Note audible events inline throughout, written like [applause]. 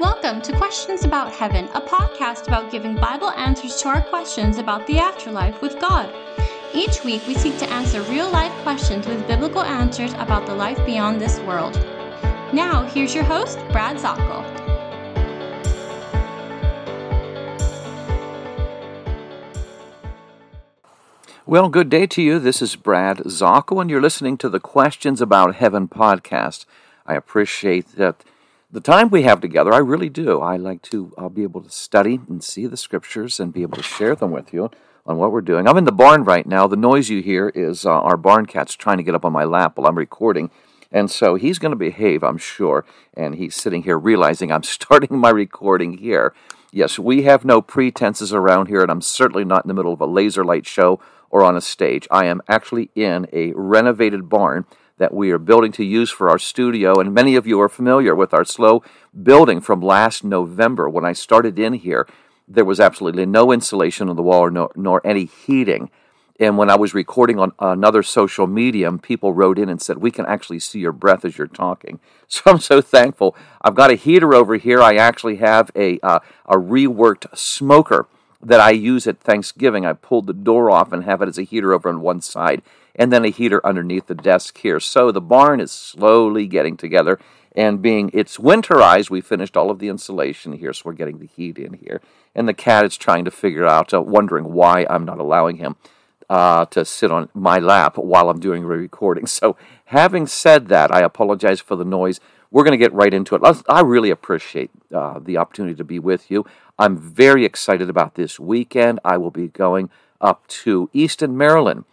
Welcome to Questions About Heaven, a podcast about giving Bible answers to our questions about the afterlife with God. Each week, we seek to answer real life questions with biblical answers about the life beyond this world. Now, here's your host, Brad Zockoll. Well, good day to you. This is Brad Zockoll, and you're listening to the Questions About Heaven podcast. I appreciate that the time we have together, I really do. I like to uh, be able to study and see the scriptures and be able to share them with you on what we're doing. I'm in the barn right now. The noise you hear is uh, our barn cat's trying to get up on my lap while I'm recording. And so he's going to behave, I'm sure. And he's sitting here realizing I'm [laughs] starting my recording here. Yes, we have no pretenses around here, and I'm certainly not in the middle of a laser light show or on a stage. I am actually in a renovated barn that we are building to use for our studio. And many of you are familiar with our slow building from last November. When I started in here, there was absolutely no insulation on the wall nor, nor any heating. And when I was recording on another social medium, people wrote in and said, We can actually see your breath as you're talking. [laughs] So I'm so thankful. I've got a heater over here. I actually have a, uh, a reworked smoker that I use at Thanksgiving. I pulled the door off and have it as a heater over on one side and then a heater underneath the desk here. So the barn is slowly getting together and being it's winterized. We finished all of the insulation here, so we're getting the heat in here. And the cat is trying to figure out, uh, wondering why I'm not allowing him uh, to sit on my lap while I'm doing a recording. [laughs] So, having said that, I apologize for the noise. We're going to get right into it. I really appreciate uh, the opportunity to be with you. I'm very excited about this weekend. I will be going up to Easton, Maryland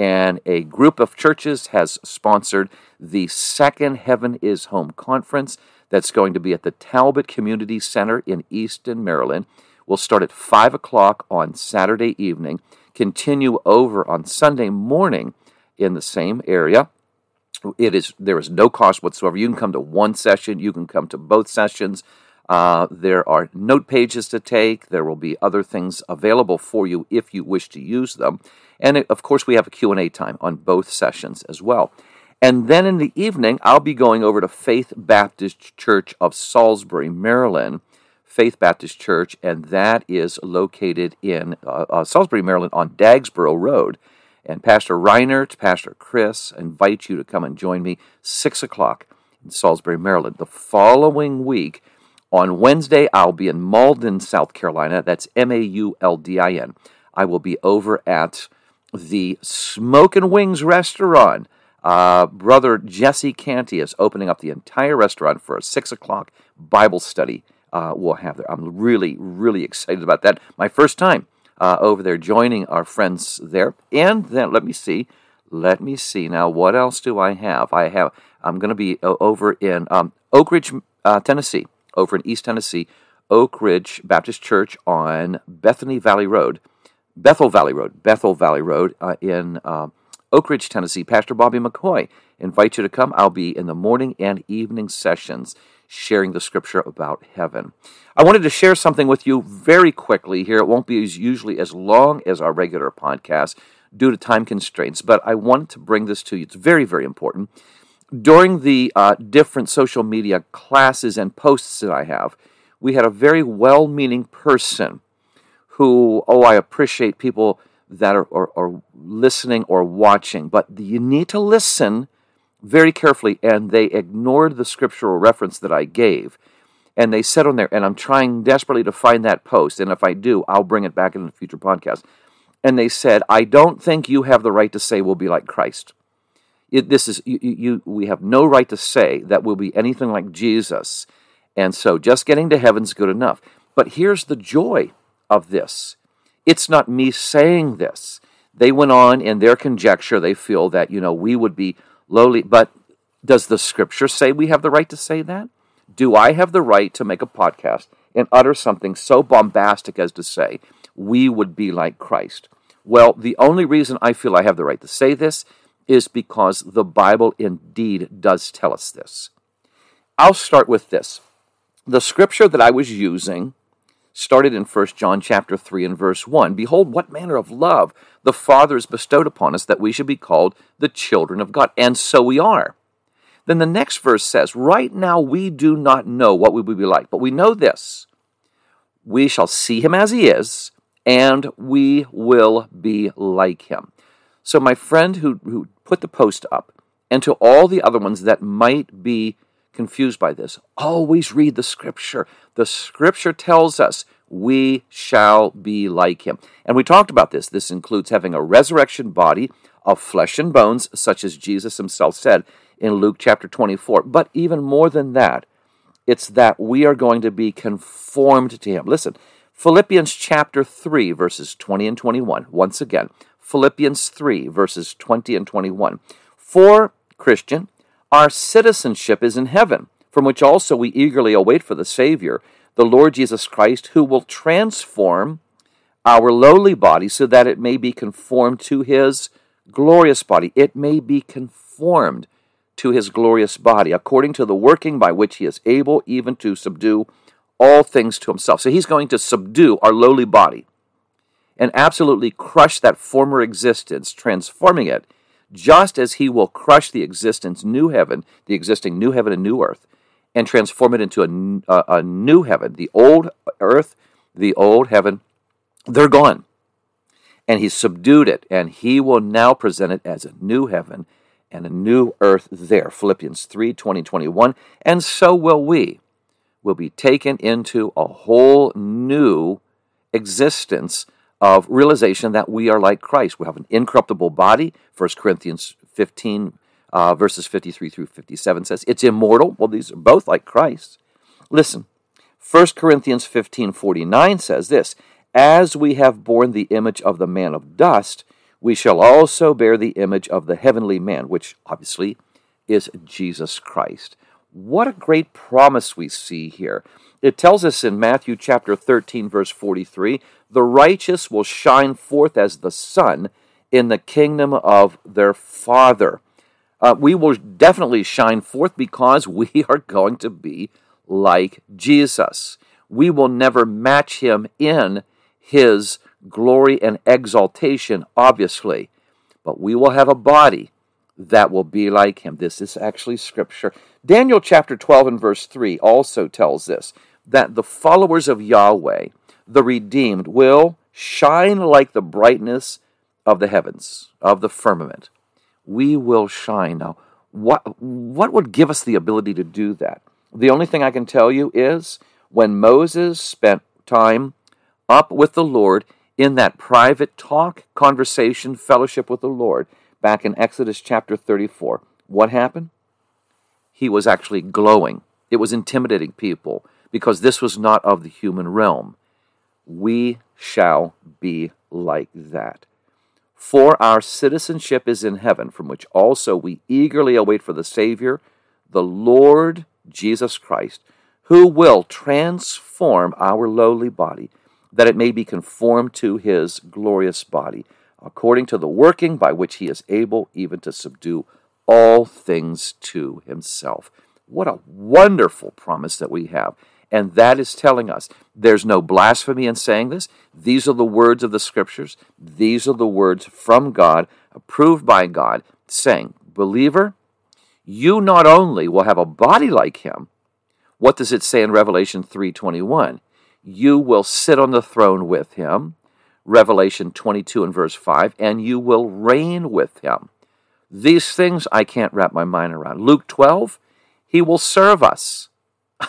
and a group of churches has sponsored the second Heaven is Home conference that's going to be at the Talbot Community Center in Easton, Maryland. We'll start at 5 o'clock on Saturday evening, continue over on Sunday morning in the same area. It is there is no cost whatsoever. You can come to one session, you can come to both sessions. Uh, there are note pages to take. There will be other things available for you if you wish to use them. And of course, we have a Q&A time on both sessions as well. And then in the evening, I'll be going over to Faith Baptist Church of Salisbury, Maryland. Faith Baptist Church, and that is located in uh, uh, Salisbury, Maryland, on Dagsboro Road. And Pastor Reinert, Pastor Chris invite you to come and join me 6 o'clock in Salisbury, Maryland. The following week, on Wednesday, I'll be in Mauldin, South Carolina. That's M A U L D I N. I will be over at the Smoke and Wings restaurant. Uh, Brother Jesse Canty is opening up the entire restaurant for a six o'clock Bible study. Uh, we'll have there. I'm really, really excited about that. My first time uh, over there, joining our friends there. And then let me see, let me see. Now, what else do I have? I have. I'm going to be uh, over in um, Oak Ridge, uh, Tennessee, over in East Tennessee, Oak Ridge Baptist Church on Bethany Valley Road. Bethel Valley Road, Bethel Valley Road uh, in uh, Oak Ridge, Tennessee. Pastor Bobby McCoy invite you to come. I'll be in the morning and evening sessions sharing the scripture about heaven. I wanted to share something with you very quickly here. It won't be as usually as long as our regular podcast due to time constraints, but I wanted to bring this to you. It's very, very important. During the uh, different social media classes and posts that I have, we had a very well meaning person who, oh, I appreciate people that are, are, are listening or watching, but you need to listen very carefully. And they ignored the scriptural reference that I gave. And they said on there, and I'm trying desperately to find that post. And if I do, I'll bring it back in a future podcast. And they said, I don't think you have the right to say we'll be like Christ. It, this is you, you, we have no right to say that we'll be anything like Jesus. And so just getting to heaven's good enough. But here's the joy of this. It's not me saying this. They went on in their conjecture, they feel that, you know, we would be lowly. But does the scripture say we have the right to say that? Do I have the right to make a podcast and utter something so bombastic as to say we would be like Christ? Well, the only reason I feel I have the right to say this is because the Bible indeed does tell us this. I'll start with this. The scripture that I was using started in 1 John chapter 3 and verse 1. Behold, what manner of love the Father has bestowed upon us that we should be called the children of God. And so we are. Then the next verse says, Right now we do not know what we will be like, but we know this we shall see him as he is, and we will be like him. So, my friend who, who put the post up, and to all the other ones that might be confused by this, always read the scripture. The scripture tells us we shall be like him. And we talked about this. This includes having a resurrection body of flesh and bones, such as Jesus himself said in Luke chapter 24. But even more than that, it's that we are going to be conformed to him. Listen, Philippians chapter 3, verses 20 and 21. Once again, Philippians 3, verses 20 and 21. For, Christian, our citizenship is in heaven, from which also we eagerly await for the Savior, the Lord Jesus Christ, who will transform our lowly body so that it may be conformed to his glorious body. It may be conformed to his glorious body, according to the working by which he is able even to subdue all things to himself. So he's going to subdue our lowly body and absolutely crush that former existence, transforming it, just as he will crush the existence new heaven, the existing new heaven and new earth, and transform it into a, a, new heaven. The old earth, the old heaven, they're gone. And he subdued it, and he will now present it as a new heaven and a new earth there. Philippians 3 20, 21. And so will we. Will be taken into a whole new existence of realization that we are like Christ. We have an incorruptible body. 1 Corinthians 15, uh, verses 53 through 57 says it's immortal. Well, these are both like Christ. Listen, 1 Corinthians 15 49 says this As we have borne the image of the man of dust, we shall also bear the image of the heavenly man, which obviously is Jesus Christ. What a great promise we see here. It tells us in Matthew chapter 13, verse 43 the righteous will shine forth as the sun in the kingdom of their Father. Uh, we will definitely shine forth because [laughs] we are going to be like Jesus. We will never match him in his glory and exaltation, obviously, but we will have a body that will be like him. This is actually scripture. Daniel chapter 12 and verse 3 also tells this that the followers of Yahweh, the redeemed, will shine like the brightness of the heavens, of the firmament. We will shine. Now, what, what would give us the ability to do that? The only thing I can tell you is when Moses spent time up with the Lord, in that private talk, conversation, fellowship with the Lord back in Exodus chapter 34. What happened? He was actually glowing. It was intimidating people because this was not of the human realm. We shall be like that. For our citizenship is in heaven, from which also we eagerly await for the Savior, the Lord Jesus Christ, who will transform our lowly body that it may be conformed to his glorious body, according to the working by which he is able even to subdue all things to himself. What a wonderful promise that we have. And that is telling us there's no blasphemy in saying this. These are the words of the scriptures. These are the words from God, approved by God, saying, Believer, you not only will have a body like him, what does it say in Revelation 3:21? you will sit on the throne with him. Revelation 22 and verse 5, and you will reign with him. These things I can't wrap my mind around. Luke 12, he will serve us. [laughs]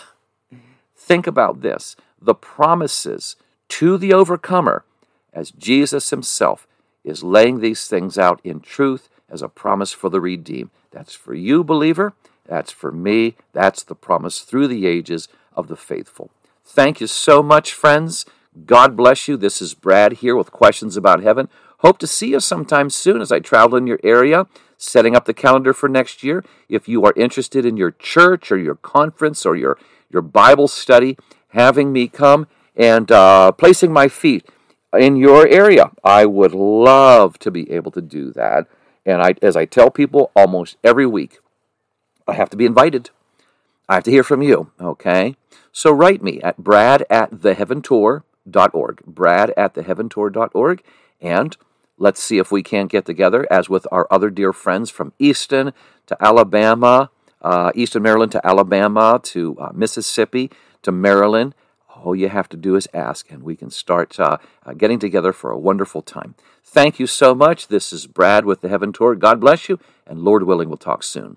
Think about this the promises to the overcomer as Jesus himself is laying these things out in truth as a promise for the redeemed. That's for you, believer. That's for me. That's the promise through the ages of the faithful. Thank you so much, friends. God bless you. This is Brad here with questions about heaven. Hope to see you sometime soon as I travel in your area, setting up the calendar for next year. If you are interested in your church or your conference or your, your Bible study, having me come and uh, placing my feet in your area, I would love to be able to do that. And I, as I tell people almost every week, I have to be invited. I have to hear from you, okay? So write me at brad at theheaventour.org, brad at theheaventour.org, and let's see if we can't get together, as with our other dear friends from Easton to Alabama, uh, Eastern Maryland to Alabama to uh, Mississippi to Maryland. All you have to do is ask, and we can start uh, uh, getting together for a wonderful time. Thank you so much. This is Brad with the Heaven Tour. God bless you, and Lord willing, we'll talk soon.